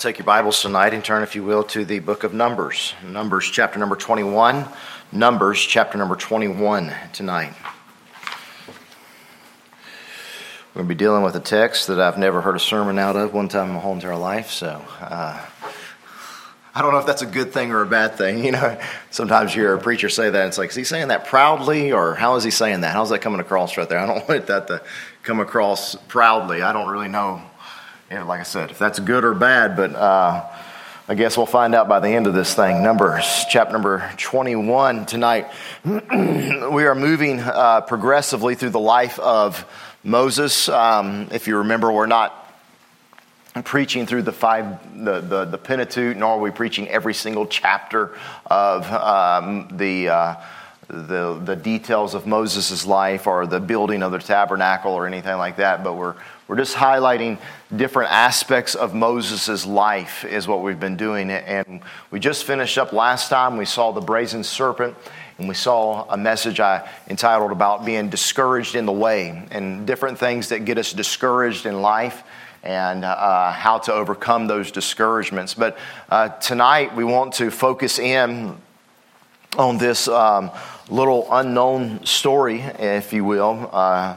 take your Bibles tonight and turn, if you will, to the book of Numbers. Numbers chapter number 21. Numbers chapter number 21 tonight. We're going to be dealing with a text that I've never heard a sermon out of one time in my whole entire life, so uh, I don't know if that's a good thing or a bad thing. You know, sometimes you hear a preacher say that, it's like, is he saying that proudly, or how is he saying that? How's that coming across right there? I don't want that to come across proudly. I don't really know know, like I said, if that's good or bad, but uh, I guess we'll find out by the end of this thing. Numbers, chapter number 21 tonight. we are moving uh, progressively through the life of Moses. Um, if you remember, we're not preaching through the five, the, the, the, Pentateuch, nor are we preaching every single chapter of um, the. Uh, the, the details of Moses' life or the building of the tabernacle or anything like that, but we're, we're just highlighting different aspects of Moses' life, is what we've been doing. And we just finished up last time. We saw the brazen serpent, and we saw a message I entitled about being discouraged in the way and different things that get us discouraged in life and uh, how to overcome those discouragements. But uh, tonight we want to focus in on this um, little unknown story, if you will. Uh,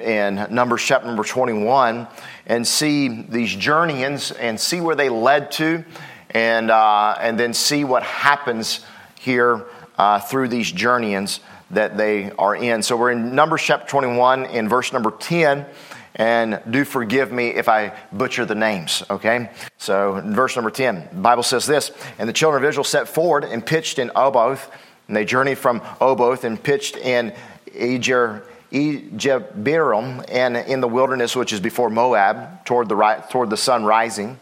in Numbers chapter number 21 and see these journeyings and see where they led to and, uh, and then see what happens here uh, through these journeyings that they are in. So we're in Numbers chapter 21 in verse number 10 and do forgive me if I butcher the names, okay? So, verse number 10, the Bible says this And the children of Israel set forward and pitched in Oboth, and they journeyed from Oboth and pitched in Ejer Ejeberam and in the wilderness which is before Moab, toward the, right, toward the sun rising.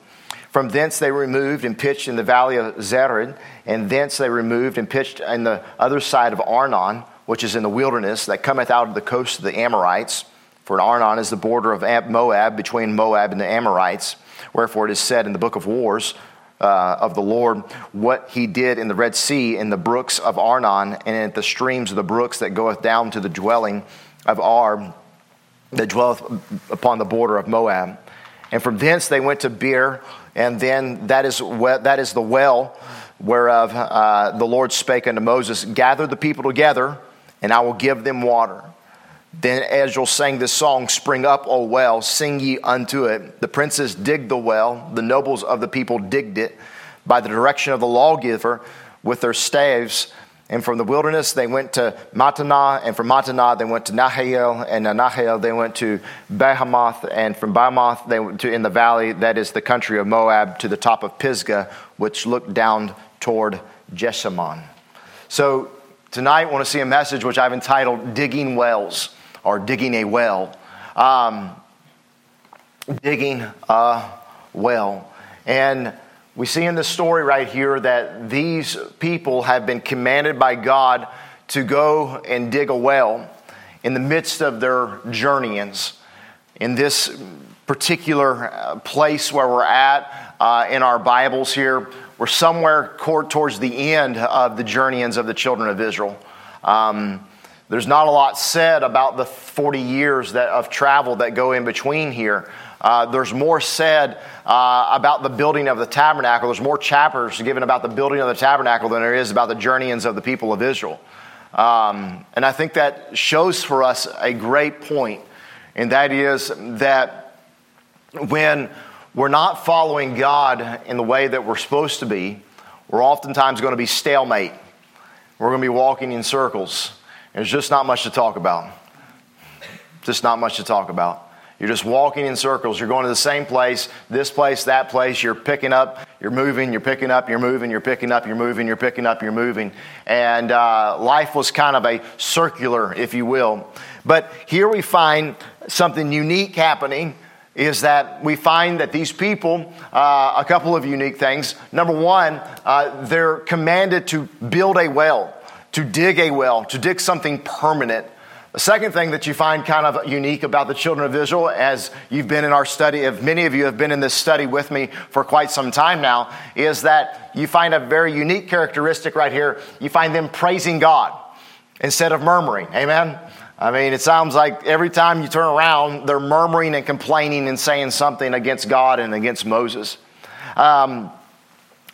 From thence they removed and pitched in the valley of Zered, and thence they removed and pitched in the other side of Arnon, which is in the wilderness that cometh out of the coast of the Amorites. For Arnon is the border of Moab, between Moab and the Amorites. Wherefore it is said in the book of Wars uh, of the Lord what he did in the Red Sea, in the brooks of Arnon, and at the streams of the brooks that goeth down to the dwelling of Ar that dwelleth upon the border of Moab. And from thence they went to Beer, and then that is, that is the well whereof uh, the Lord spake unto Moses, Gather the people together, and I will give them water. Then Israel sang this song, Spring up, O well, sing ye unto it. The princes digged the well, the nobles of the people digged it by the direction of the lawgiver with their staves and from the wilderness, they went to Mattanah, and from Mattanah, they went to Nahale, and Nahale, they went to Bahamoth, and from Bahamoth, they went to in the valley that is the country of Moab to the top of Pisgah, which looked down toward Jeshimon. So tonight, I want to see a message which I've entitled Digging Wells, or Digging a Well. Um, digging a well. And we see in the story right here that these people have been commanded by God to go and dig a well in the midst of their journeyings. In this particular uh, place where we're at uh, in our Bibles here, we're somewhere towards the end of the journeyings of the children of Israel. Um, there's not a lot said about the 40 years that, of travel that go in between here. Uh, there's more said uh, about the building of the tabernacle. There's more chapters given about the building of the tabernacle than there is about the journeyings of the people of Israel. Um, and I think that shows for us a great point, and that is that when we're not following God in the way that we're supposed to be, we're oftentimes going to be stalemate. We're going to be walking in circles. There's just not much to talk about. Just not much to talk about. You're just walking in circles. You're going to the same place, this place, that place. You're picking up, you're moving, you're picking up, you're moving, you're picking up, you're moving, you're picking up, you're moving. And uh, life was kind of a circular, if you will. But here we find something unique happening is that we find that these people, uh, a couple of unique things. Number one, uh, they're commanded to build a well, to dig a well, to dig something permanent. The second thing that you find kind of unique about the children of Israel, as you've been in our study, if many of you have been in this study with me for quite some time now, is that you find a very unique characteristic right here. You find them praising God instead of murmuring. Amen? I mean, it sounds like every time you turn around, they're murmuring and complaining and saying something against God and against Moses. Um,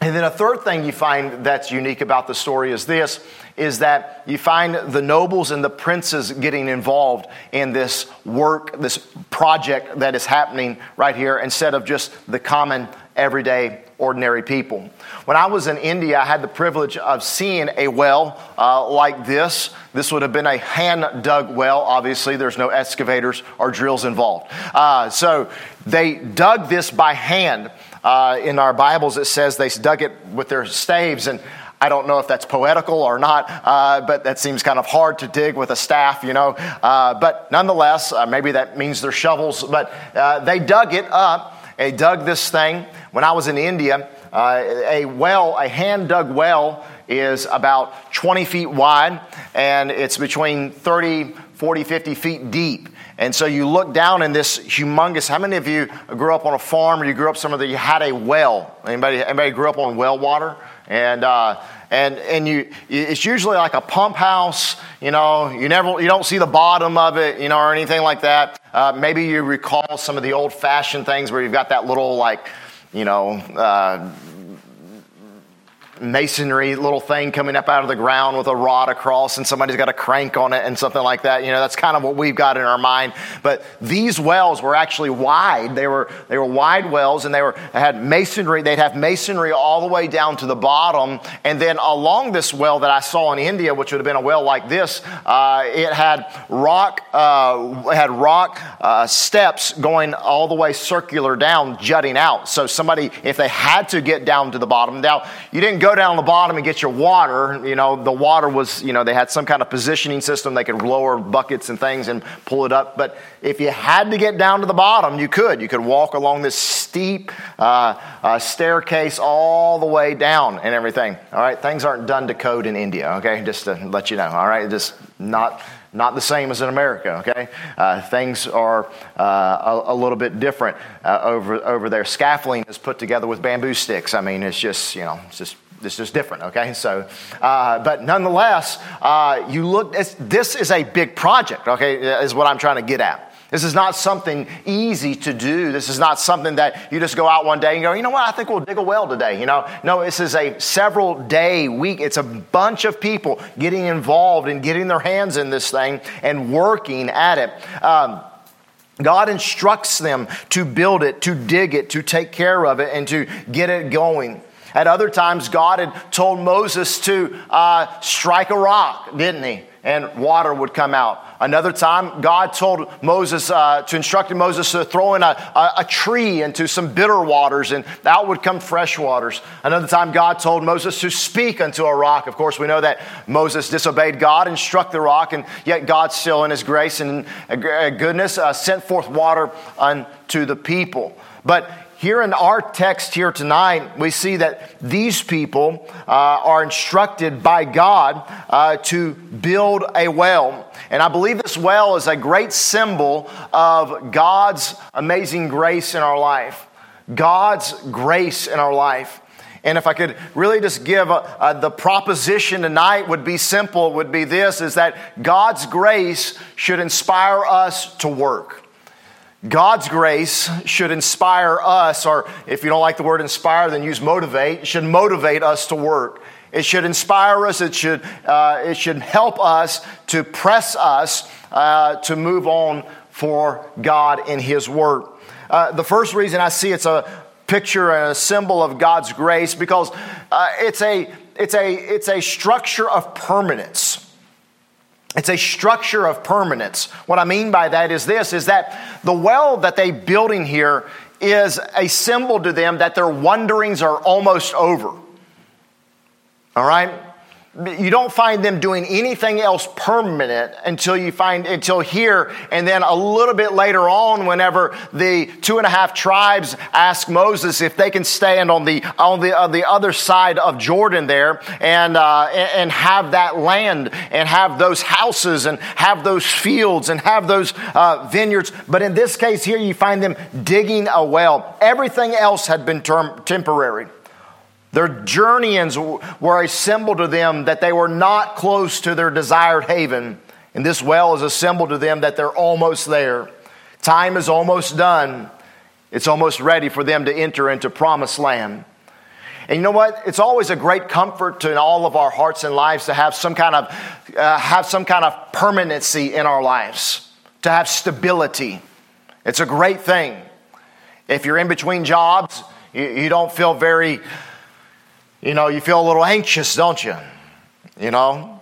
and then a third thing you find that's unique about the story is this is that you find the nobles and the princes getting involved in this work, this project that is happening right here instead of just the common everyday ordinary people. When I was in India, I had the privilege of seeing a well uh, like this. This would have been a hand dug well. Obviously, there's no excavators or drills involved. Uh, so they dug this by hand. Uh, in our Bibles, it says they dug it with their staves, and I don't know if that's poetical or not, uh, but that seems kind of hard to dig with a staff, you know. Uh, but nonetheless, uh, maybe that means they're shovels, but uh, they dug it up. They dug this thing. When I was in India, uh, a well, a hand dug well, is about 20 feet wide and it's between 30, 40, 50 feet deep. And so you look down in this humongous. How many of you grew up on a farm or you grew up somewhere that you had a well? Anybody, anybody grew up on well water? And, uh, and, and you, it's usually like a pump house, you know, you never, you don't see the bottom of it, you know, or anything like that. Uh, maybe you recall some of the old fashioned things where you've got that little like, you know, uh, masonry little thing coming up out of the ground with a rod across and somebody's got a crank on it and something like that. You know that's kind of what we've got in our mind. But these wells were actually wide. They were they were wide wells and they were had masonry they'd have masonry all the way down to the bottom. And then along this well that i saw in india which would have been a well like this uh, it had rock uh, had rock uh, steps going all the way circular down jutting out. So somebody if they had to get down to the bottom. Now you didn't go go down the bottom and get your water, you know, the water was, you know, they had some kind of positioning system. They could lower buckets and things and pull it up. But if you had to get down to the bottom, you could. You could walk along this steep uh, uh, staircase all the way down and everything. All right, things aren't done to code in India, okay? Just to let you know, all right? Just not not the same as in America, okay? Uh, things are uh, a, a, little bit different uh, over, over there. Scaffolding is put together with bamboo sticks. I mean, it's just, you know, it's just it's just different, okay? So, uh, but nonetheless, uh, you look, this is a big project, okay, is what I'm trying to get at. This is not something easy to do. This is not something that you just go out one day and go, you know what, I think we'll dig a well today. You know, no, this is a several day week. It's a bunch of people getting involved and getting their hands in this thing and working at it. Um, God instructs them to build it, to dig it, to take care of it, and to get it going. At other times, God had told Moses to uh, strike a rock, didn't he? And water would come out. Another time, God told Moses uh, to instruct Moses to throw in a, a, a, tree into some bitter waters, and out would come fresh waters. Another time, God told Moses to speak unto a rock. Of course, we know that Moses disobeyed God and struck the rock, and yet God, still in His grace and goodness, uh, sent forth water unto the people. But here in our text here tonight, we see that these people uh, are instructed by God uh, to build a well. And I believe this well is a great symbol of God's amazing grace in our life. God's grace in our life. And if I could really just give a, a, the proposition tonight would be simple, would be this, is that God's grace should inspire us to work. God's grace should inspire us, or if you don't like the word inspire, then use motivate. It should motivate us to work. It should inspire us. It should, uh, it should help us to press us uh, to move on for God in His Word. Uh, the first reason I see it's a picture and a symbol of God's grace because uh, it's, a, it's, a, it's a structure of permanence. It's a structure of permanence. What I mean by that is this is that the well that they building here is a symbol to them that their wanderings are almost over. All right? You don't find them doing anything else permanent until you find until here. And then a little bit later on whenever the two and a half tribes ask moses if they can stand on the on the, on the other side of jordan there and uh, and have that land and have those houses and have those fields and have those uh, vineyards. But in this case here you find them digging a well. Everything else had been term- temporary their journeyings were a symbol to them that they were not close to their desired haven. And this well is a symbol to them that they're almost there. Time is almost done. It's almost ready for them to enter into promised land. And you know what? It's always a great comfort to in all of our hearts and lives to have some kind of uh, have some kind of permanency in our lives, to have stability. It's a great thing. If you're in between jobs, you, you don't feel very, you know, you feel a little anxious, don't you? You know,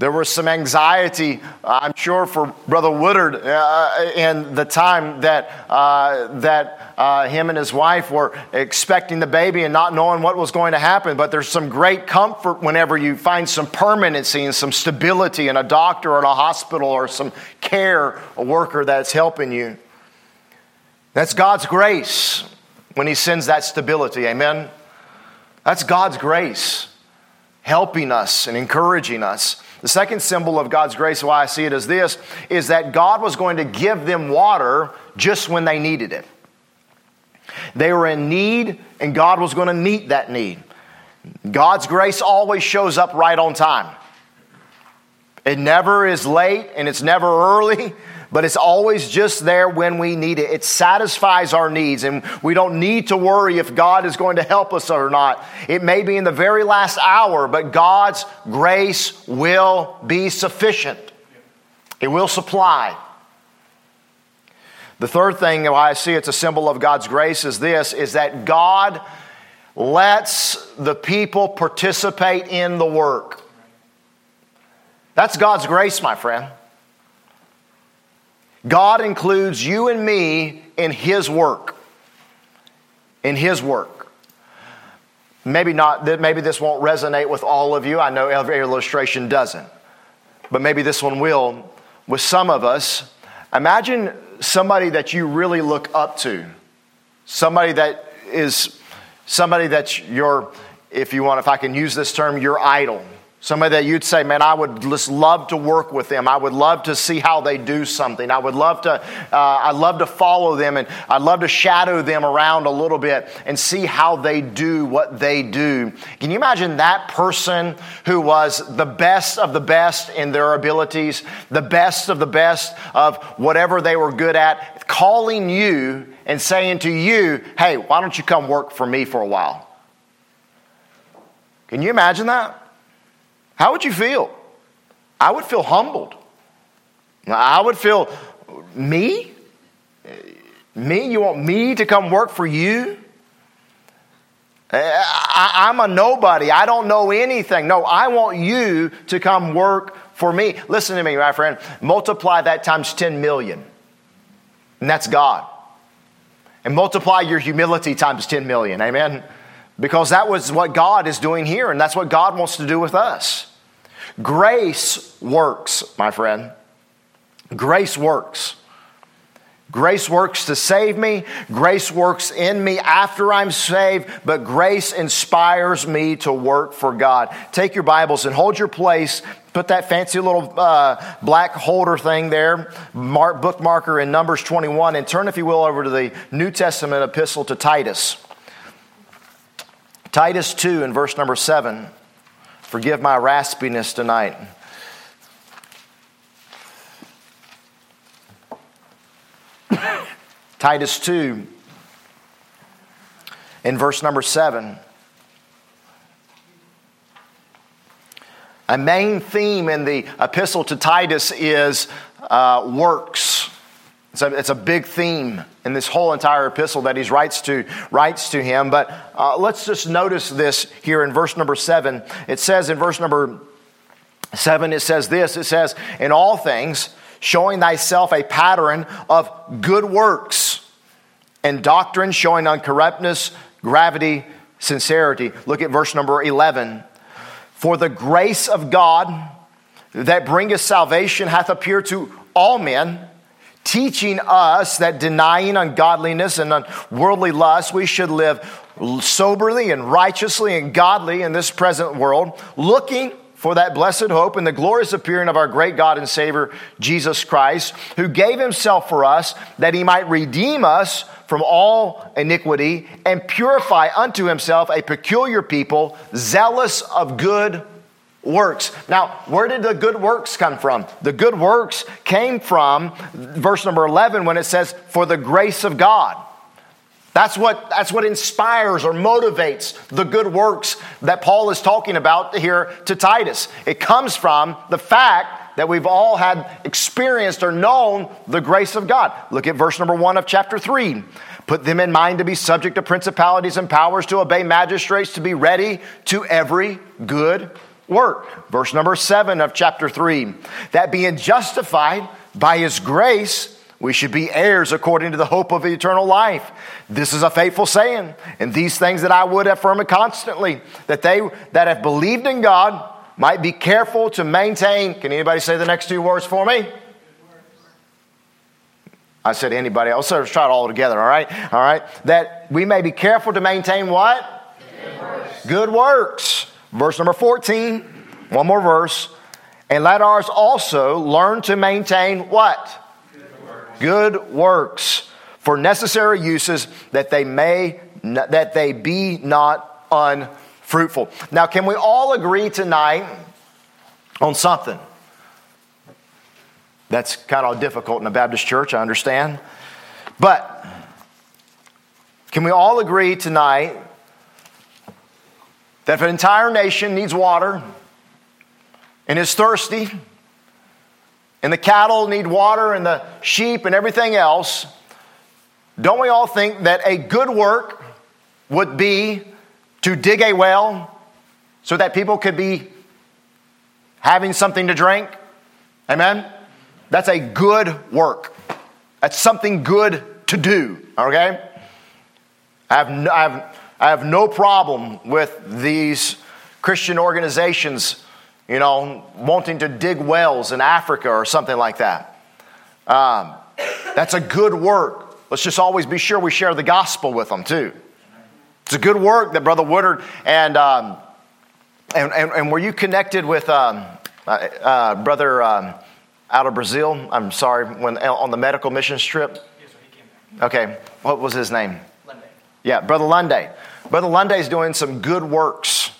there was some anxiety, I'm sure, for Brother Woodard uh, in the time that, uh, that uh, him and his wife were expecting the baby and not knowing what was going to happen. But there's some great comfort whenever you find some permanency and some stability in a doctor or in a hospital or some care worker that's helping you. That's God's grace when He sends that stability. Amen? That's God's grace helping us and encouraging us. The second symbol of God's grace, why I see it as this, is that God was going to give them water just when they needed it. They were in need, and God was going to meet that need. God's grace always shows up right on time. It never is late and it's never early but it's always just there when we need it. It satisfies our needs, and we don't need to worry if God is going to help us or not. It may be in the very last hour, but God's grace will be sufficient, it will supply. The third thing why I see it's a symbol of God's grace is this is that God lets the people participate in the work. That's God's grace, my friend. God includes you and me in His work. In His work. Maybe not, maybe this won't resonate with all of you. I know every illustration doesn't. But maybe this one will. With some of us, imagine somebody that you really look up to. Somebody that is, somebody that's your, if you want, if I can use this term, your idol Somebody that you'd say, man, I would just love to work with them. I would love to see how they do something. I would love to, uh, I'd love to follow them and I'd love to shadow them around a little bit and see how they do what they do. Can you imagine that person who was the best of the best in their abilities, the best of the best of whatever they were good at, calling you and saying to you, hey, why don't you come work for me for a while? Can you imagine that? How would you feel? I would feel humbled. I would feel, me? Me? You want me to come work for you? Eh, I, am a nobody. I don't know anything. No, I want you to come work for me. Listen to me, my friend. Multiply that times 10 million. And that's God. And multiply your humility times 10 million. Amen? Because that was what God is doing here, and that's what God wants to do with us. Grace works, my friend. Grace works. Grace works to save me. Grace works in me after I'm saved, but grace inspires me to work for God. Take your Bibles and hold your place. Put that fancy little uh, black holder thing there, mark, bookmarker in Numbers 21, and turn, if you will, over to the New Testament epistle to Titus. Titus 2 and verse number 7. Forgive my raspiness tonight. Titus 2, in verse number 7. A main theme in the epistle to Titus is uh, works. It's a, it's a big theme in this whole entire epistle that he writes to, writes to him. But uh, let's just notice this here in verse number seven. It says in verse number seven, it says this it says, In all things, showing thyself a pattern of good works and doctrine, showing uncorruptness, gravity, sincerity. Look at verse number 11. For the grace of God that bringeth salvation hath appeared to all men teaching us that denying ungodliness and unworldly lust, we should live soberly and righteously and godly in this present world, looking for that blessed hope and the glorious appearing of our great God and Savior, Jesus Christ, who gave himself for us that he might redeem us from all iniquity and purify unto himself a peculiar people, zealous of good works. Now, where did the good works come from? The good works came from verse number 11 when it says, For the grace of God. That's what, that's what inspires or motivates the good works that Paul is talking about here to Titus. It comes from the fact that we've all had experienced or known the grace of God. Look at verse number one of chapter three. Put them in mind to be subject to principalities and powers, to obey magistrates, to be ready to every good work. Verse number seven of chapter three. That being justified by his grace, we should be heirs according to the hope of eternal life. This is a faithful saying, and these things that I would affirm constantly, that they that have believed in God might be careful to maintain. Can anybody say the next two words for me? I said anybody else. Let's try it all together, all right? All right. That we may be careful to maintain what? Good works. Good works. Verse number 14. One more verse. And let ours also learn to maintain what? good works for necessary uses that they may that they be not unfruitful. Now, can we all agree tonight on something? That's kind of difficult in a Baptist church, I understand. But can we all agree tonight that if an entire nation needs water and is thirsty, and the cattle need water and the sheep and everything else, don't we all think that a good work would be to dig a well so that people could be having something to drink? Amen? That's a good work. That's something good to do, okay? I have no, I have, I have no problem with these Christian organizations you know, wanting to dig wells in Africa or something like that. Um, that's a good work. Let's just always be sure we share the gospel with them too. It's a good work that Brother Woodard and um, and, and, and, were you connected with um, uh, uh, Brother um, out of Brazil? I'm sorry, when on the medical missions trip. Yes, he came back. Okay, what was his name? Lunde. Yeah, Brother Lunde. Brother Lunde is doing some good works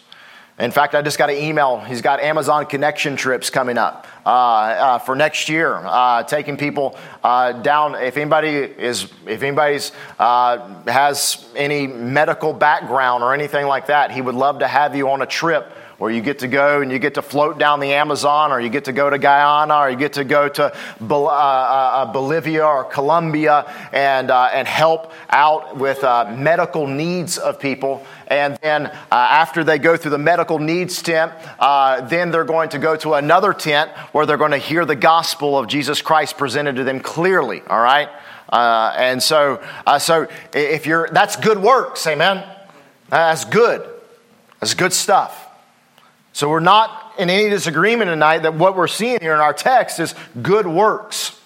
in fact, I just got an email. He's got Amazon connection trips coming up uh, uh, for next year, uh, taking people uh, down. If anybody is, if anybody's uh, has any medical background or anything like that, he would love to have you on a trip where you get to go and you get to float down the Amazon, or you get to go to Guyana, or you get to go to Bol- uh, uh, Bolivia or Colombia and, uh, and help out with uh, medical needs of people. And then uh, after they go through the medical needs tent, uh, then they're going to go to another tent where they're going to hear the gospel of Jesus Christ presented to them clearly, all right? and so, so if you're, that's good works, amen? That's good. That's good stuff. So we're not in any disagreement tonight that what we're seeing here in our text is good works.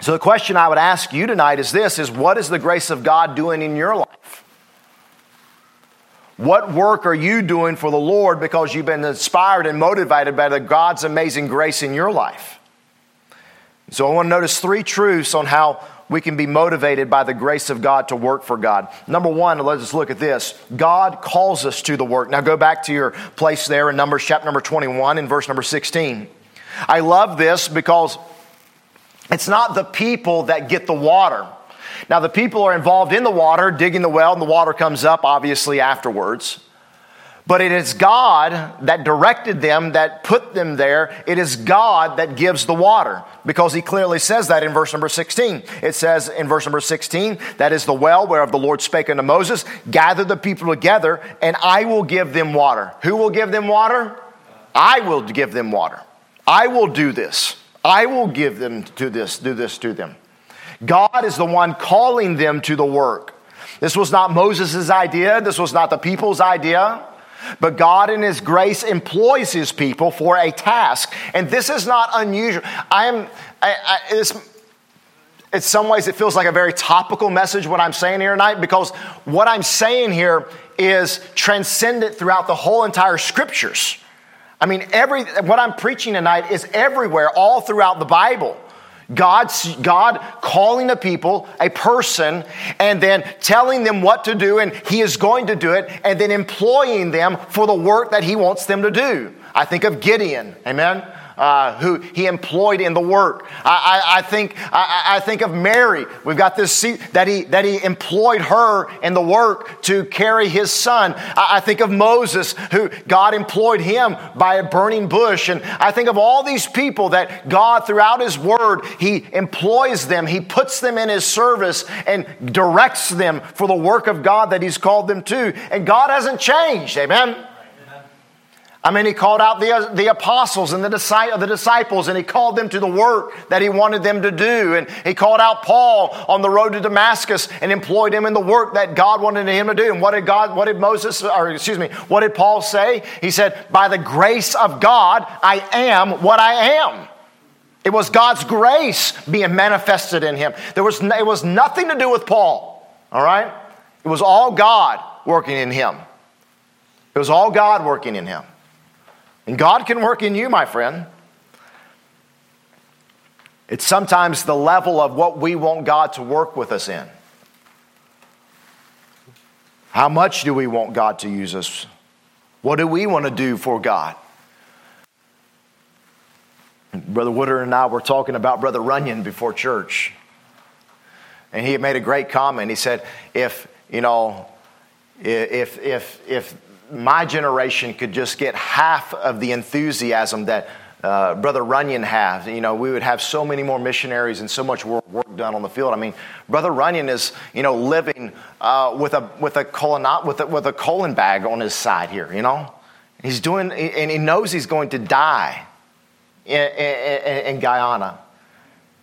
So the question I would ask you tonight is this is what is the grace of God doing in your life? What work are you doing for the Lord because you've been inspired and motivated by the God's amazing grace in your life? So I want to notice three truths on how we can be motivated by the grace of God to work for God. Number one, let's look at this. God calls us to the work. Now go back to your place there in Numbers chapter number 21 in verse number 16. I love this because it's not the people that get the water. Now, the people are involved in the water, digging the well, and the water comes up obviously afterwards. But it is God that directed them, that put them there. It is God that gives the water because he clearly says that in verse number 16. It says in verse number 16, that is the well whereof the Lord spake unto Moses, gather the people together and I will give them water. Who will give them water? I will give them water. I will do this. I will give them to this, do this to them. God is the one calling them to the work. This was not Moses' idea. This was not the people's idea. But God, in His grace, employs His people for a task. And this is not unusual. I am, I, I, it's, in some ways, it feels like a very topical message what I'm saying here tonight because what I'm saying here is transcendent throughout the whole entire scriptures. I mean, every, what I'm preaching tonight is everywhere, all throughout the Bible. God's, God calling a people, a person, and then telling them what to do, and He is going to do it, and then employing them for the work that He wants them to do. I think of Gideon, amen? Uh, who he employed in the work. I, I, I think, I, I, think of Mary. We've got this seat that he, that he employed her in the work to carry his son. I, I think of Moses, who God employed him by a burning bush. And I think of all these people that God, throughout his word, he employs them, he puts them in his service and directs them for the work of God that he's called them to. And God hasn't changed. Amen. I mean, he called out the, the apostles and the, the disciples and he called them to the work that he wanted them to do. And he called out Paul on the road to Damascus and employed him in the work that God wanted him to do. And what did God, what did Moses, or excuse me, what did Paul say? He said, By the grace of God, I am what I am. It was God's grace being manifested in him. There was, it was nothing to do with Paul, all right? It was all God working in him. It was all God working in him. And God can work in you, my friend. It's sometimes the level of what we want God to work with us in. How much do we want God to use us? What do we want to do for God? Brother Woodard and I were talking about Brother Runyon before church. And he made a great comment. He said, if, you know, if, if, if my generation could just get half of the enthusiasm that uh, Brother Runyon has, you know, we would have so many more missionaries and so much work, work done on the field. I mean, Brother Runyon is, you know, living uh, with, a, with, a colon, with, a, with a colon bag on his side here, you know? He's doing, and he knows he's going to die in, in, in Guyana.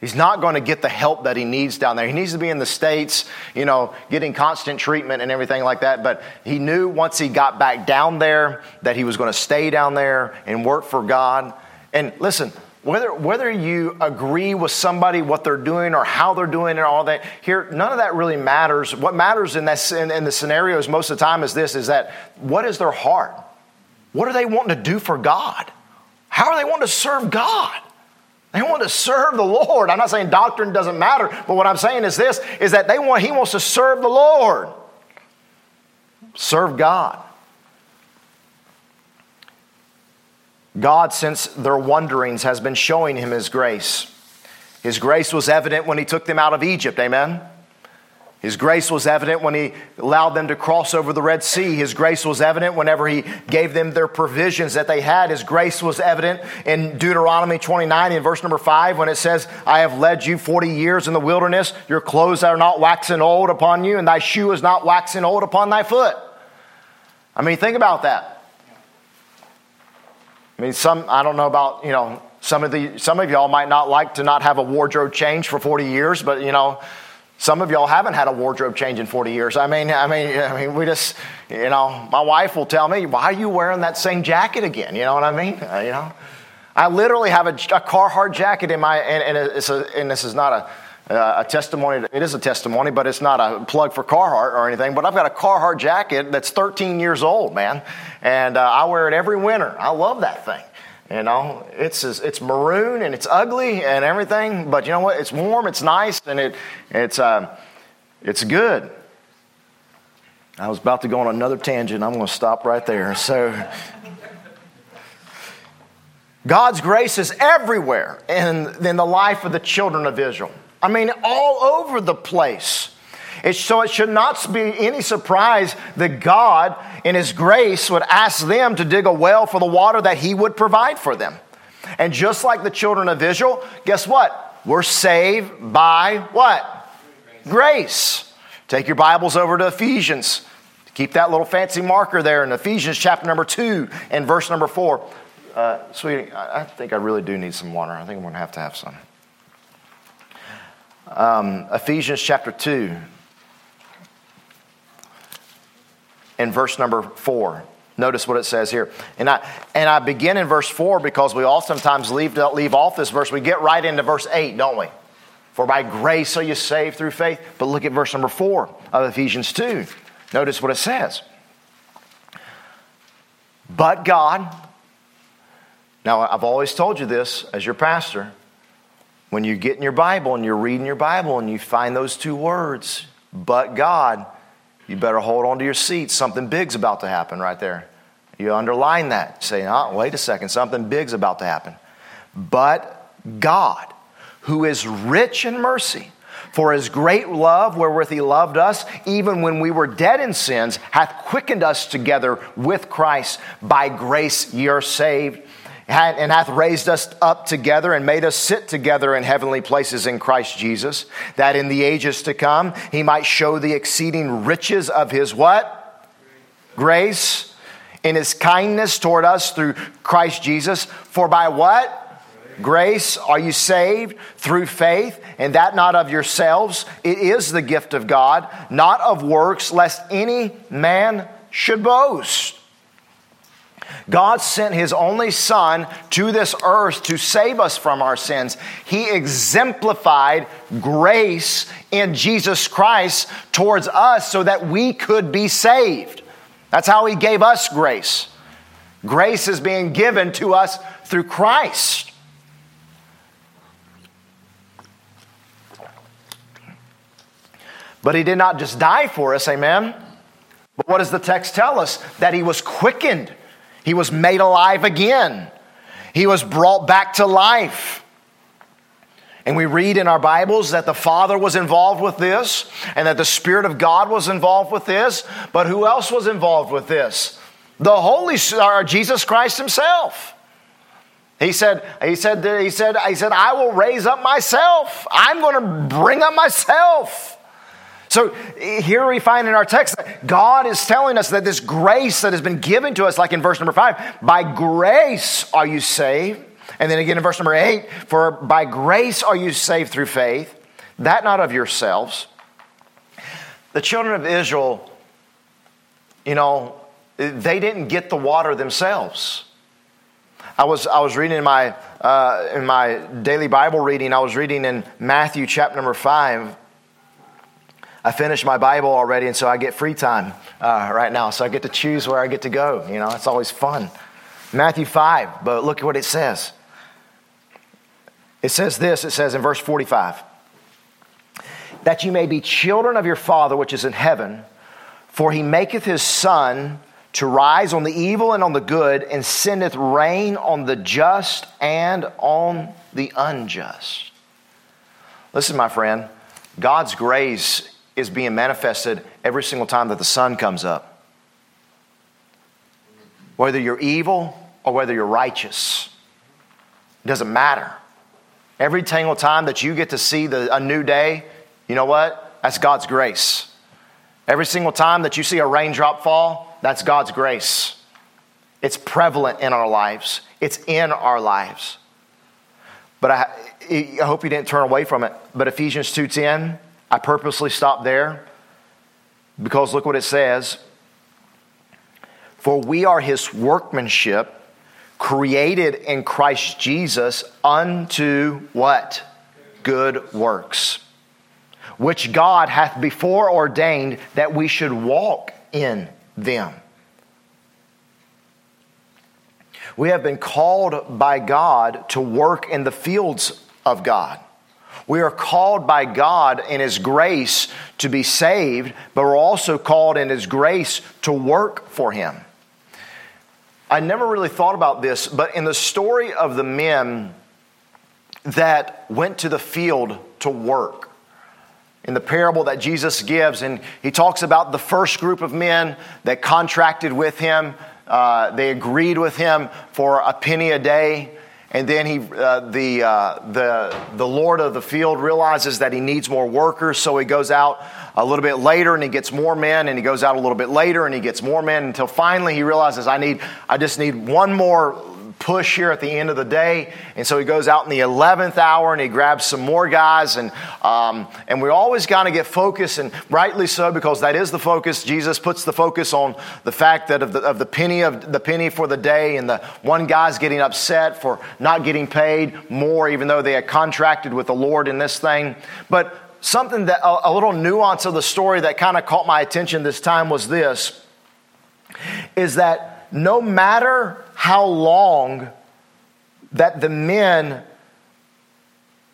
He's not going to get the help that he needs down there. He needs to be in the States, you know, getting constant treatment and everything like that. But he knew once he got back down there that he was going to stay down there and work for God. And listen, whether, whether you agree with somebody, what they're doing or how they're doing and all that, here, none of that really matters. What matters in, that, in, in the scenarios most of the time is this, is that what is their heart? What are they wanting to do for God? How are they wanting to serve God? They want to serve the Lord. I'm not saying doctrine doesn't matter, but what I'm saying is this is that they want he wants to serve the Lord. Serve God. God, since their wanderings, has been showing him his grace. His grace was evident when he took them out of Egypt. Amen. His grace was evident when he allowed them to cross over the Red Sea. His grace was evident whenever he gave them their provisions that they had. His grace was evident in Deuteronomy 29 in verse number 5 when it says, I have led you 40 years in the wilderness. Your clothes are not waxing old upon you, and thy shoe is not waxing old upon thy foot. I mean, think about that. I mean, some, I don't know about, you know, some of the, some of y'all might not like to not have a wardrobe change for 40 years, but, you know, some of y'all haven't had a wardrobe change in 40 years. I mean, I mean, I mean, we just, you know, my wife will tell me, why are you wearing that same jacket again? You know what I mean? Uh, you know, I literally have a, a Carhartt jacket in my, and, and, a, and this is not a, uh, a testimony. It is a testimony, but it's not a plug for Carhartt or anything. But I've got a Carhartt jacket that's 13 years old, man, and uh, I wear it every winter. I love that thing. You know, it's it's maroon and it's ugly and everything, but you know what? It's warm, it's nice, and it it's uh, it's good. I was about to go on another tangent. I'm going to stop right there. So, God's grace is everywhere in, in the life of the children of Israel. I mean, all over the place. It's, so it should not be any surprise that God, in His grace, would ask them to dig a well for the water that He would provide for them. And just like the children of Israel, guess what? We're saved by what? Grace. Take your Bibles over to Ephesians. Keep that little fancy marker there in Ephesians chapter number 2 and verse number 4. Uh, sweetie, I think I really do need some water. I think I'm going to have to have some. Um, Ephesians chapter 2 in verse number four. Notice what it says here. And I, and I begin in verse 4 because we oftentimes leave, leave off this verse. We get right into verse 8, don't we? For by grace are you saved through faith. But look at verse number 4 of Ephesians 2. Notice what it says. But God, now I've always told you this as your pastor. When you get in your Bible and you're reading your Bible and you find those two words, but God, you better hold on to your seat. Something big's about to happen right there. You underline that. Say, oh, wait a second, something big's about to happen. But God, who is rich in mercy, for his great love wherewith he loved us, even when we were dead in sins, hath quickened us together with Christ. By grace ye are saved, and hath raised us up together and made us sit together in heavenly places in Christ Jesus, that in the ages to come he might show the exceeding riches of his what? Grace in his kindness toward us through Christ Jesus. For by what? Grace are you saved through faith, and that not of yourselves. It is the gift of God, not of works, lest any man should boast. God sent his only Son to this earth to save us from our sins. He exemplified grace in Jesus Christ towards us so that we could be saved. That's how he gave us grace. Grace is being given to us through Christ. But he did not just die for us, amen? But what does the text tell us? That he was quickened, he was made alive again, he was brought back to life. And we read in our Bibles that the Father was involved with this and that the Spirit of God was involved with this. But who else was involved with this? The Holy or uh, Jesus Christ Himself. He said, he said, he said, he said, I will raise up myself. I'm going to bring up myself. So here we find in our text that God is telling us that this grace that has been given to us, like in verse number five, by grace are you saved. And then again in verse number eight, for by grace are you saved through faith, that not of yourselves. The children of Israel, you know, they didn't get the water themselves. I was, I was reading in my, uh, in my daily Bible reading, I was reading in Matthew chapter number 5, I finished my Bible already, and so I get free time uh, right now. So I get to choose where I get to go. You know, it's always fun. Matthew 5, but look at what it says. It says this it says in verse 45 that you may be children of your Father which is in heaven, for he maketh his sun to rise on the evil and on the good, and sendeth rain on the just and on the unjust. Listen, my friend, God's grace is being manifested every single time that the sun comes up. Whether you're evil or whether you're righteous, it doesn't matter. Every single time that you get to see the, a new day, you know what? That's God's grace. Every single time that you see a raindrop fall, that's God's grace. It's prevalent in our lives, it's in our lives. But I, I hope you didn't turn away from it. But Ephesians 2:10 I purposely stopped there because look what it says. For we are his workmanship, created in Christ Jesus unto what? Good works, which God hath before ordained that we should walk in them. We have been called by God to work in the fields of God. We are called by God in His grace to be saved, but we're also called in His grace to work for Him. I never really thought about this, but in the story of the men that went to the field to work, in the parable that Jesus gives, and he talks about the first group of men that contracted with him, uh, they agreed with him for a penny a day. And then he, uh, the, uh, the, the Lord of the field realizes that he needs more workers, so he goes out a little bit later and he gets more men, and he goes out a little bit later and he gets more men until finally he realizes I need, I just need one more push here at the end of the day. And so he goes out in the 11th hour and he grabs some more guys. And, um, and we always got to get focused, and rightly so, because that is the focus. Jesus puts the focus on the fact that of the, of the penny of the penny for the day, and the one guy's getting upset for not getting paid more, even though they had contracted with the Lord in this thing. But something that a, a little nuance of the story that kind of caught my attention this time was this is that no matter how long that the men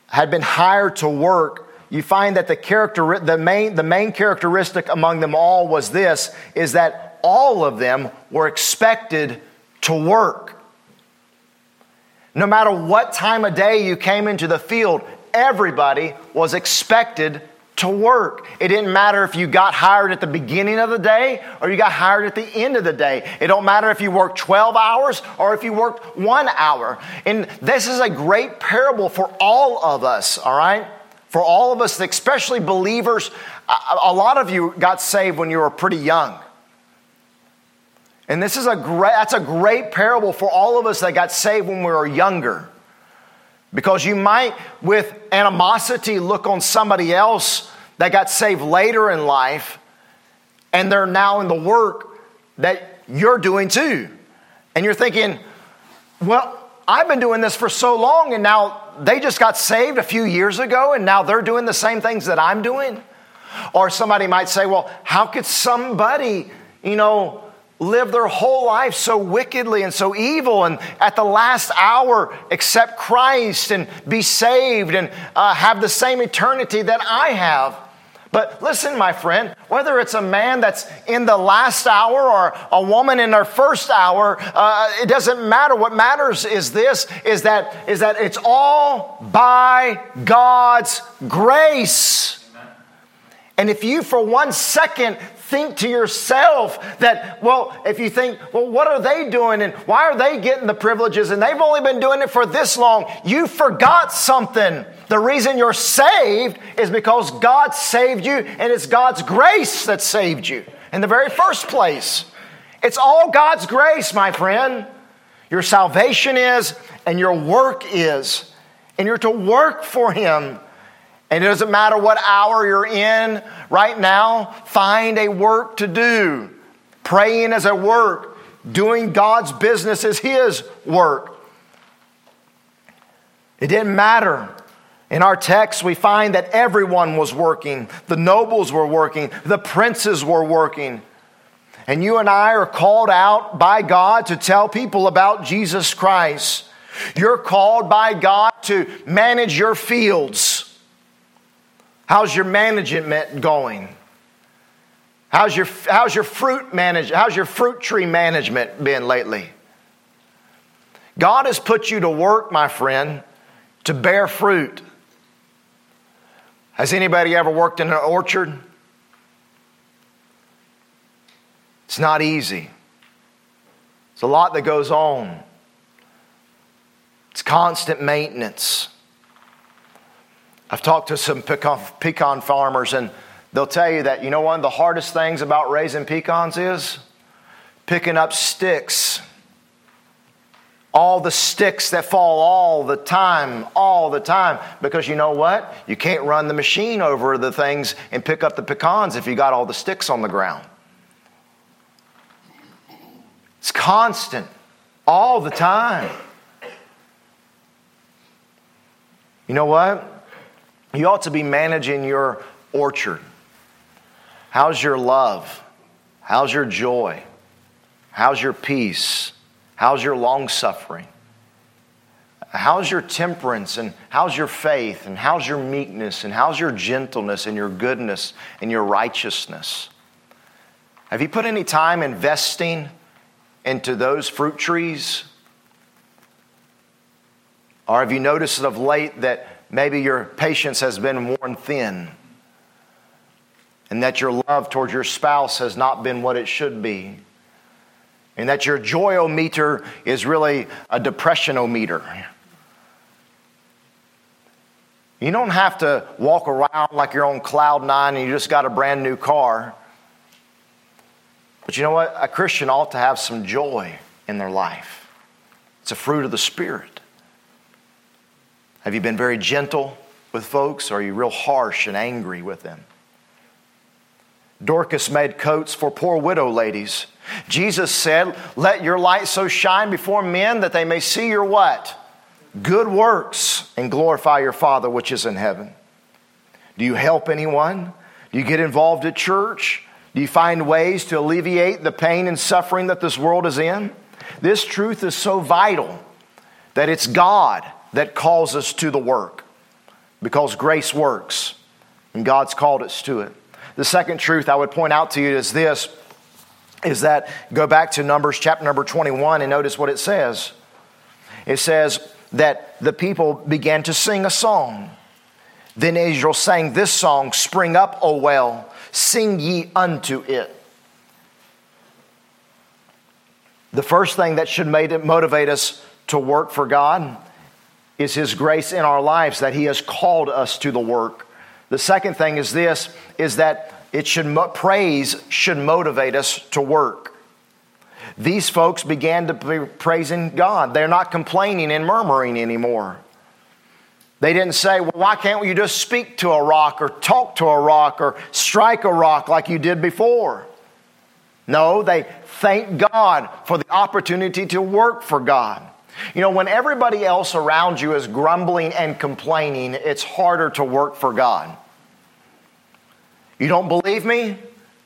had been hired to work, you find that the, character, the, main, the main characteristic among them all was this is that all of them were expected to work. No matter what time of day you came into the field, everybody was expected to work. It didn't matter if you got hired at the beginning of the day or you got hired at the end of the day. It don't matter if you worked 12 hours or if you worked 1 hour. And this is a great parable for all of us, all right? For all of us, especially believers, a lot of you got saved when you were pretty young. And this is a great that's a great parable for all of us that got saved when we were younger. Because you might, with animosity, look on somebody else that got saved later in life, and they're now in the work that you're doing too. And you're thinking, well, I've been doing this for so long, and now they just got saved a few years ago, and now they're doing the same things that I'm doing. Or somebody might say, well, how could somebody, you know, live their whole life so wickedly and so evil and at the last hour accept Christ and be saved and uh, have the same eternity that I have. But listen, my friend, whether it's a man that's in the last hour or a woman in her first hour, uh, it doesn't matter. What matters is this: is that is that it's all by God's grace. And if you, for one second, think to yourself that, well, if you think, well, what are they doing and why are they getting the privileges and they've only been doing it for this long, you forgot something. The reason you're saved is because God saved you and it's God's grace that saved you in the very first place. It's all God's grace, my friend. Your salvation is and your work is. And you're to work for Him. And it doesn't matter what hour you're in right now, find a work to do. Praying is a work, doing God's business is His work. It didn't matter. In our text, we find that everyone was working. The nobles were working, the princes were working. And you and I are called out by God to tell people about Jesus Christ. You're called by God to manage your fields. How's your management going? How's your, how's your fruit manage, how's your fruit tree management been lately? God has put you to work, my friend, to bear fruit. Has anybody ever worked in an orchard? It's not easy. It's a lot that goes on. It's constant maintenance. I've talked to some pecan, pecan farmers, and they'll tell you that, you know, one of the hardest things about raising pecans is picking up sticks. All the sticks that fall all the time, all the time. Because you know what? You can't run the machine over the things and pick up the pecans if you got all the sticks on the ground. It's constant, all the time. You know what? You ought to be managing your orchard. How's your love? How's your joy? How's your peace? How's your long suffering? How's your temperance and how's your faith and how's your meekness and how's your gentleness and your goodness and your righteousness? Have you put any time investing into those fruit trees? Or have you noticed of late that Maybe your patience has been worn thin, and that your love towards your spouse has not been what it should be, and that your joyometer is really a depressionometer. You don't have to walk around like you're on cloud nine and you just got a brand new car. But you know what? A Christian ought to have some joy in their life. It's a fruit of the Spirit. Have you been very gentle with folks, or are you real harsh and angry with them? Dorcas made coats for poor widow ladies. Jesus said, Let your light so shine before men that they may see your what? Good works and glorify your Father which is in heaven. Do you help anyone? Do you get involved at church? Do you find ways to alleviate the pain and suffering that this world is in? This truth is so vital that it's God that calls us to the work because grace works and God's called us to it. The second truth I would point out to you is this is that go back to Numbers chapter number 21 and notice what it says. It says, that the people began to sing a song. Then Israel sang this song Spring up, O well, sing ye unto it. The first thing that should motivate us to work for God is His grace in our lives that He has called us to the work. The second thing is this: is that it should praise should motivate us to work. These folks began to be praising God. They're not complaining and murmuring anymore. They didn't say, well, why can't you just speak to a rock or talk to a rock or strike a rock like you did before? No, they thank God for the opportunity to work for God. You know, when everybody else around you is grumbling and complaining, it's harder to work for God. You don't believe me?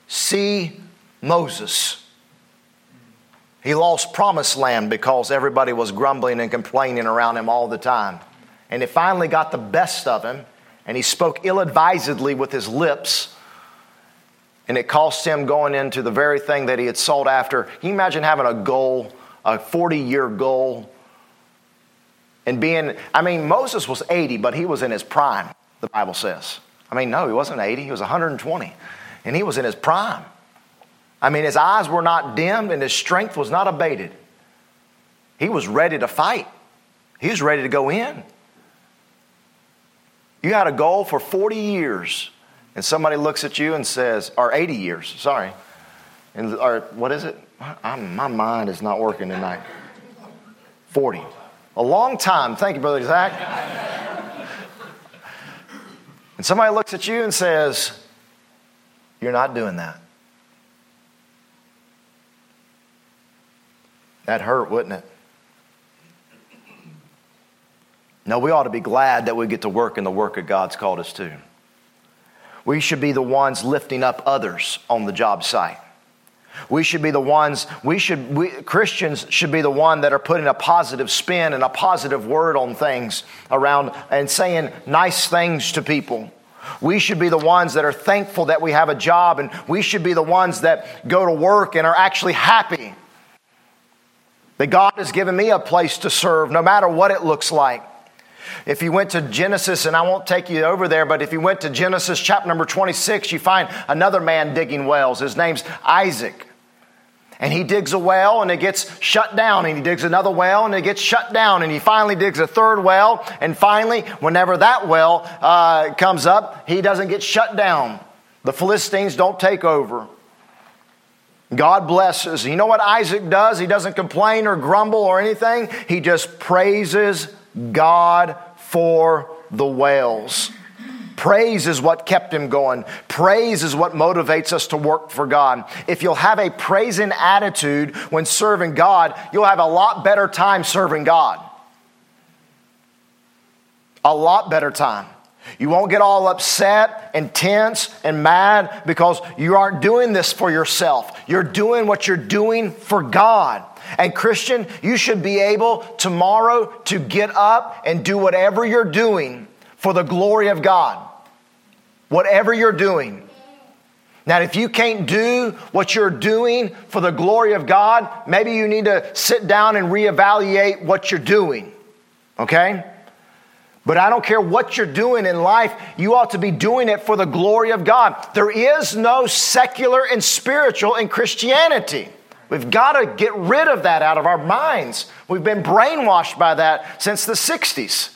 See Moses. He lost promised land because everybody was grumbling and complaining around him all the time. And it finally got the best of him, and he spoke ill advisedly with his lips. And it cost him going into the very thing that he had sought after. Can you imagine having a goal, a 40 year goal, and being, I mean, Moses was 80, but he was in his prime, the Bible says. I mean, no, he wasn't 80, he was 120, and he was in his prime. I mean, his eyes were not dimmed and his strength was not abated. He was ready to fight, he was ready to go in. You had a goal for 40 years, and somebody looks at you and says, or 80 years, sorry, and or what is it? I'm, my mind is not working tonight. 40. A long time. Thank you, Brother Zach. and somebody looks at you and says, You're not doing that. That hurt, wouldn't it? No, we ought to be glad that we get to work in the work that God's called us to. We should be the ones lifting up others on the job site. We should be the ones, we should, we, Christians should be the one that are putting a positive spin and a positive word on things around and saying nice things to people. We should be the ones that are thankful that we have a job, and we should be the ones that go to work and are actually happy that God has given me a place to serve, no matter what it looks like. If you went to Genesis, and I won't take you over there, but if you went to Genesis chapter number 26, you find another man digging wells. His name's Isaac. And he digs a well and it gets shut down. And he digs another well and it gets shut down. And he finally digs a third well. And finally, whenever that well uh, comes up, he doesn't get shut down. The Philistines don't take over. God blesses. You know what Isaac does? He doesn't complain or grumble or anything. He just praises God for the whales. Praise is what kept him going. Praise is what motivates us to work for God. If you'll have a praising attitude when serving God, you'll have a lot better time serving God. A lot better time. You won't get all upset and tense and mad because you aren't doing this for yourself. You're doing what you're doing for God. And Christian, you should be able tomorrow to get up and do whatever you're doing for the glory of God. Whatever you're doing. Now, if you can't do what you're doing for the glory of God, maybe you need to sit down and reevaluate what you're doing. Okay? But I don't care what you're doing in life, you ought to be doing it for the glory of God. There is no secular and spiritual in Christianity. We've got to get rid of that out of our minds. We've been brainwashed by that since the 60s.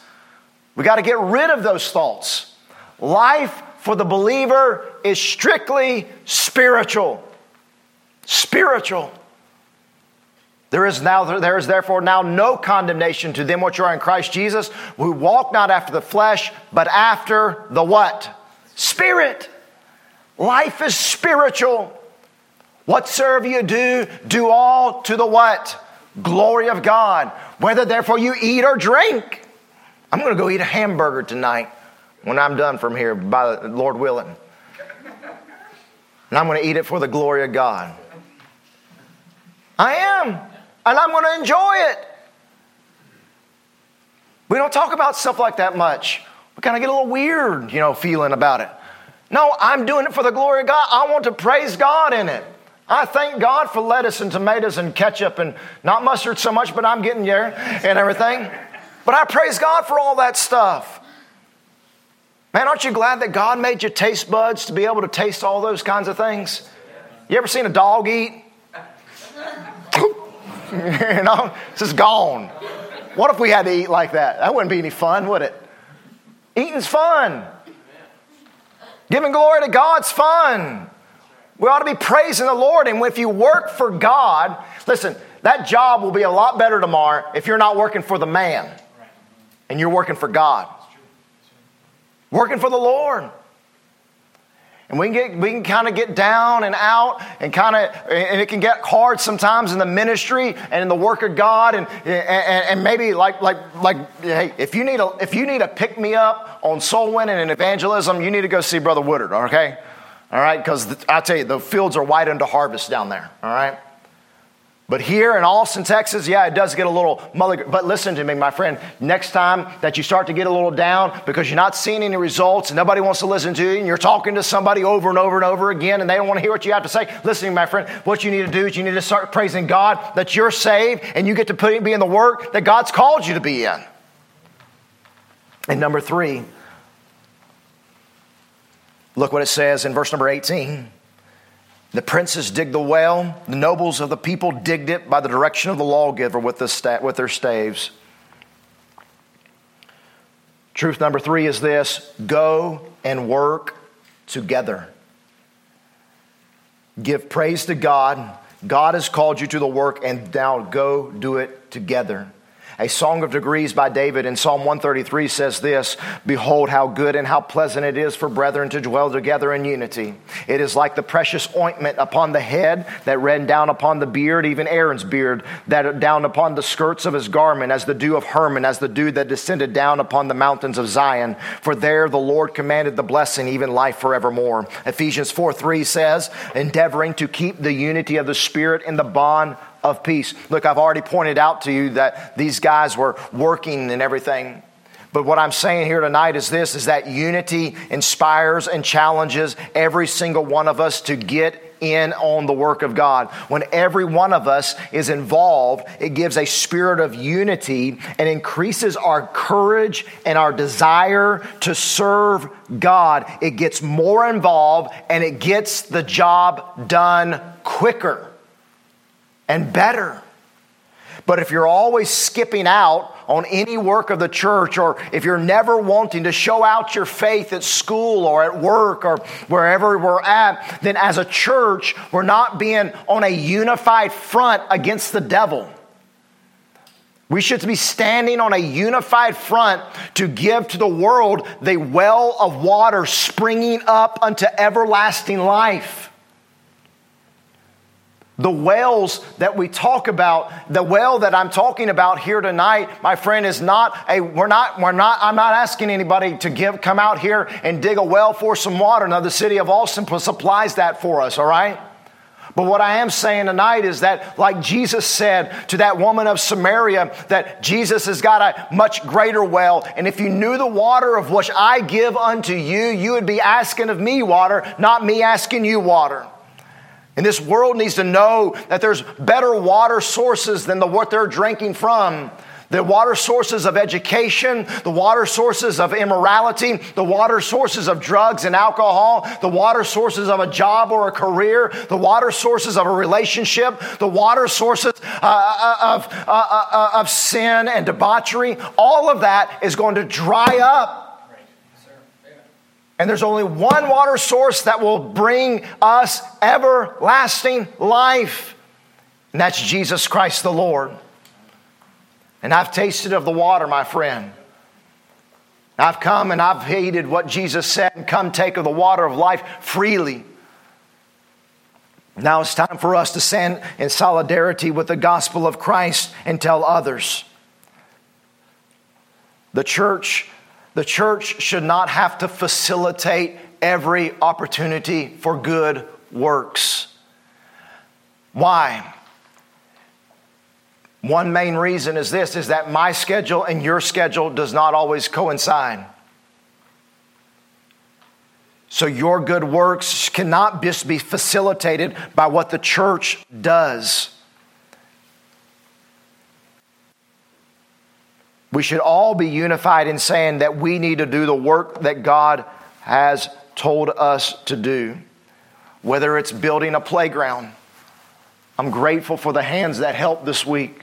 We've got to get rid of those thoughts. Life for the believer is strictly spiritual. Spiritual. There is now there is therefore now no condemnation to them which are in Christ Jesus, who walk not after the flesh, but after the what? Spirit. Life is spiritual. Whatsoever you do, do all to the what? Glory of God. Whether therefore you eat or drink. I'm going to go eat a hamburger tonight when I'm done from here, by the Lord willing. And I'm going to eat it for the glory of God. I am and I'm going to enjoy it. We don't talk about stuff like that much. We kind of get a little weird, you know, feeling about it. No, I'm doing it for the glory of God. I want to praise God in it. I thank God for lettuce and tomatoes and ketchup and not mustard so much, but I'm getting there and everything. But I praise God for all that stuff. Man, aren't you glad that God made your taste buds to be able to taste all those kinds of things? You ever seen a dog eat? you know, it's just gone. What if we had to eat like that? That wouldn't be any fun, would it? Eating's fun. Giving glory to God's fun. We ought to be praising the Lord. And if you work for God, listen, that job will be a lot better tomorrow if you're not working for the man and you're working for God. Working for the Lord. And we can get we can kind of get down and out and kind of and it can get hard sometimes in the ministry and in the work of God and and, and maybe like like like hey if you need a if you need a pick me up on soul winning and evangelism you need to go see Brother Woodard okay all right because I tell you the fields are white unto harvest down there all right but here in Austin, Texas, yeah, it does get a little. But listen to me, my friend. Next time that you start to get a little down because you're not seeing any results and nobody wants to listen to you, and you're talking to somebody over and over and over again, and they don't want to hear what you have to say, listen to me, my friend. What you need to do is you need to start praising God that you're saved and you get to put, be in the work that God's called you to be in. And number three, look what it says in verse number 18. The princes digged the well. The nobles of the people digged it by the direction of the lawgiver with, the sta- with their staves. Truth number three is this go and work together. Give praise to God. God has called you to the work, and now go do it together. A Song of Degrees by David in Psalm 133 says this Behold, how good and how pleasant it is for brethren to dwell together in unity. It is like the precious ointment upon the head that ran down upon the beard, even Aaron's beard, that down upon the skirts of his garment, as the dew of Hermon, as the dew that descended down upon the mountains of Zion. For there the Lord commanded the blessing, even life forevermore. Ephesians 4 3 says, Endeavoring to keep the unity of the Spirit in the bond of peace. Look, I've already pointed out to you that these guys were working and everything. But what I'm saying here tonight is this is that unity inspires and challenges every single one of us to get in on the work of God. When every one of us is involved, it gives a spirit of unity and increases our courage and our desire to serve God. It gets more involved and it gets the job done quicker and better. But if you're always skipping out on any work of the church, or if you're never wanting to show out your faith at school or at work or wherever we're at, then as a church, we're not being on a unified front against the devil. We should be standing on a unified front to give to the world the well of water springing up unto everlasting life. The wells that we talk about, the well that I'm talking about here tonight, my friend, is not a, we're not, we're not, I'm not asking anybody to give, come out here and dig a well for some water. Now, the city of Austin supplies that for us, all right? But what I am saying tonight is that, like Jesus said to that woman of Samaria, that Jesus has got a much greater well. And if you knew the water of which I give unto you, you would be asking of me water, not me asking you water. And this world needs to know that there's better water sources than the, what they're drinking from. The water sources of education, the water sources of immorality, the water sources of drugs and alcohol, the water sources of a job or a career, the water sources of a relationship, the water sources uh, uh of, uh, uh, uh, of sin and debauchery. All of that is going to dry up and there's only one water source that will bring us everlasting life, and that's Jesus Christ the Lord. And I've tasted of the water, my friend. I've come and I've heeded what Jesus said and come take of the water of life freely. Now it's time for us to stand in solidarity with the gospel of Christ and tell others. The church the church should not have to facilitate every opportunity for good works. Why? One main reason is this is that my schedule and your schedule does not always coincide. So your good works cannot just be facilitated by what the church does. We should all be unified in saying that we need to do the work that God has told us to do, whether it's building a playground. I'm grateful for the hands that helped this week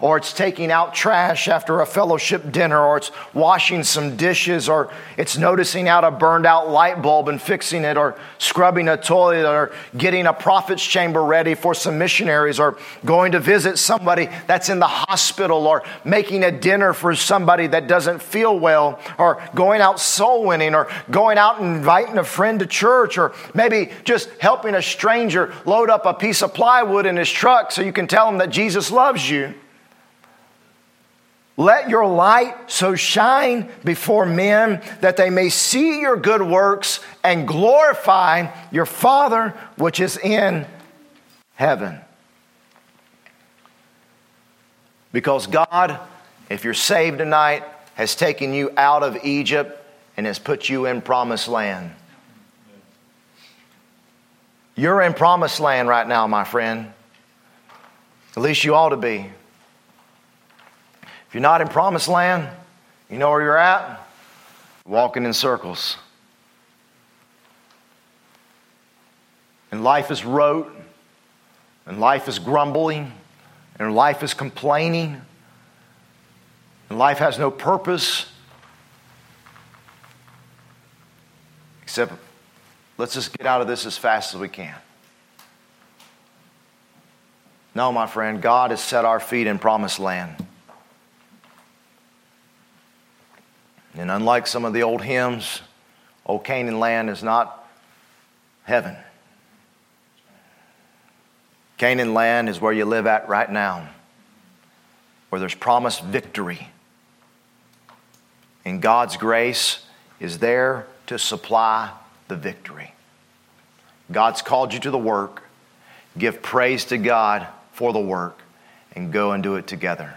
or it's taking out trash after a fellowship dinner, or it's washing some dishes, or it's noticing out a burned out light bulb and fixing it, or scrubbing a toilet, or getting a prophet's chamber ready for some missionaries, or going to visit somebody that's in the hospital, or making a dinner for somebody that doesn't feel well, or going out soul winning, or going out and inviting a friend to church, or maybe just helping a stranger load up a piece of plywood in his truck so you can tell him that Jesus loves you. Let your light so shine before men that they may see your good works and glorify your Father which is in heaven. Because God, if you're saved tonight, has taken you out of Egypt and has put you in promised land. You're in promised land right now, my friend. At least you ought to be. If you're not in promised land, you know where you're at? Walking in circles. And life is rote, and life is grumbling, and life is complaining, and life has no purpose. Except, let's just get out of this as fast as we can. No, my friend, God has set our feet in promised land. And unlike some of the old hymns, Old Canaan land is not heaven. Canaan land is where you live at right now, where there's promised victory. And God's grace is there to supply the victory. God's called you to the work. Give praise to God for the work and go and do it together.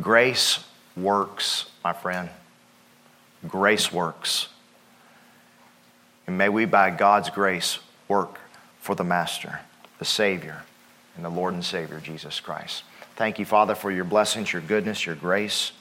Grace works, my friend grace works. And may we, by God's grace, work for the Master, the Savior, and the Lord and Savior, Jesus Christ. Thank you, Father, for your blessings, your goodness, your grace.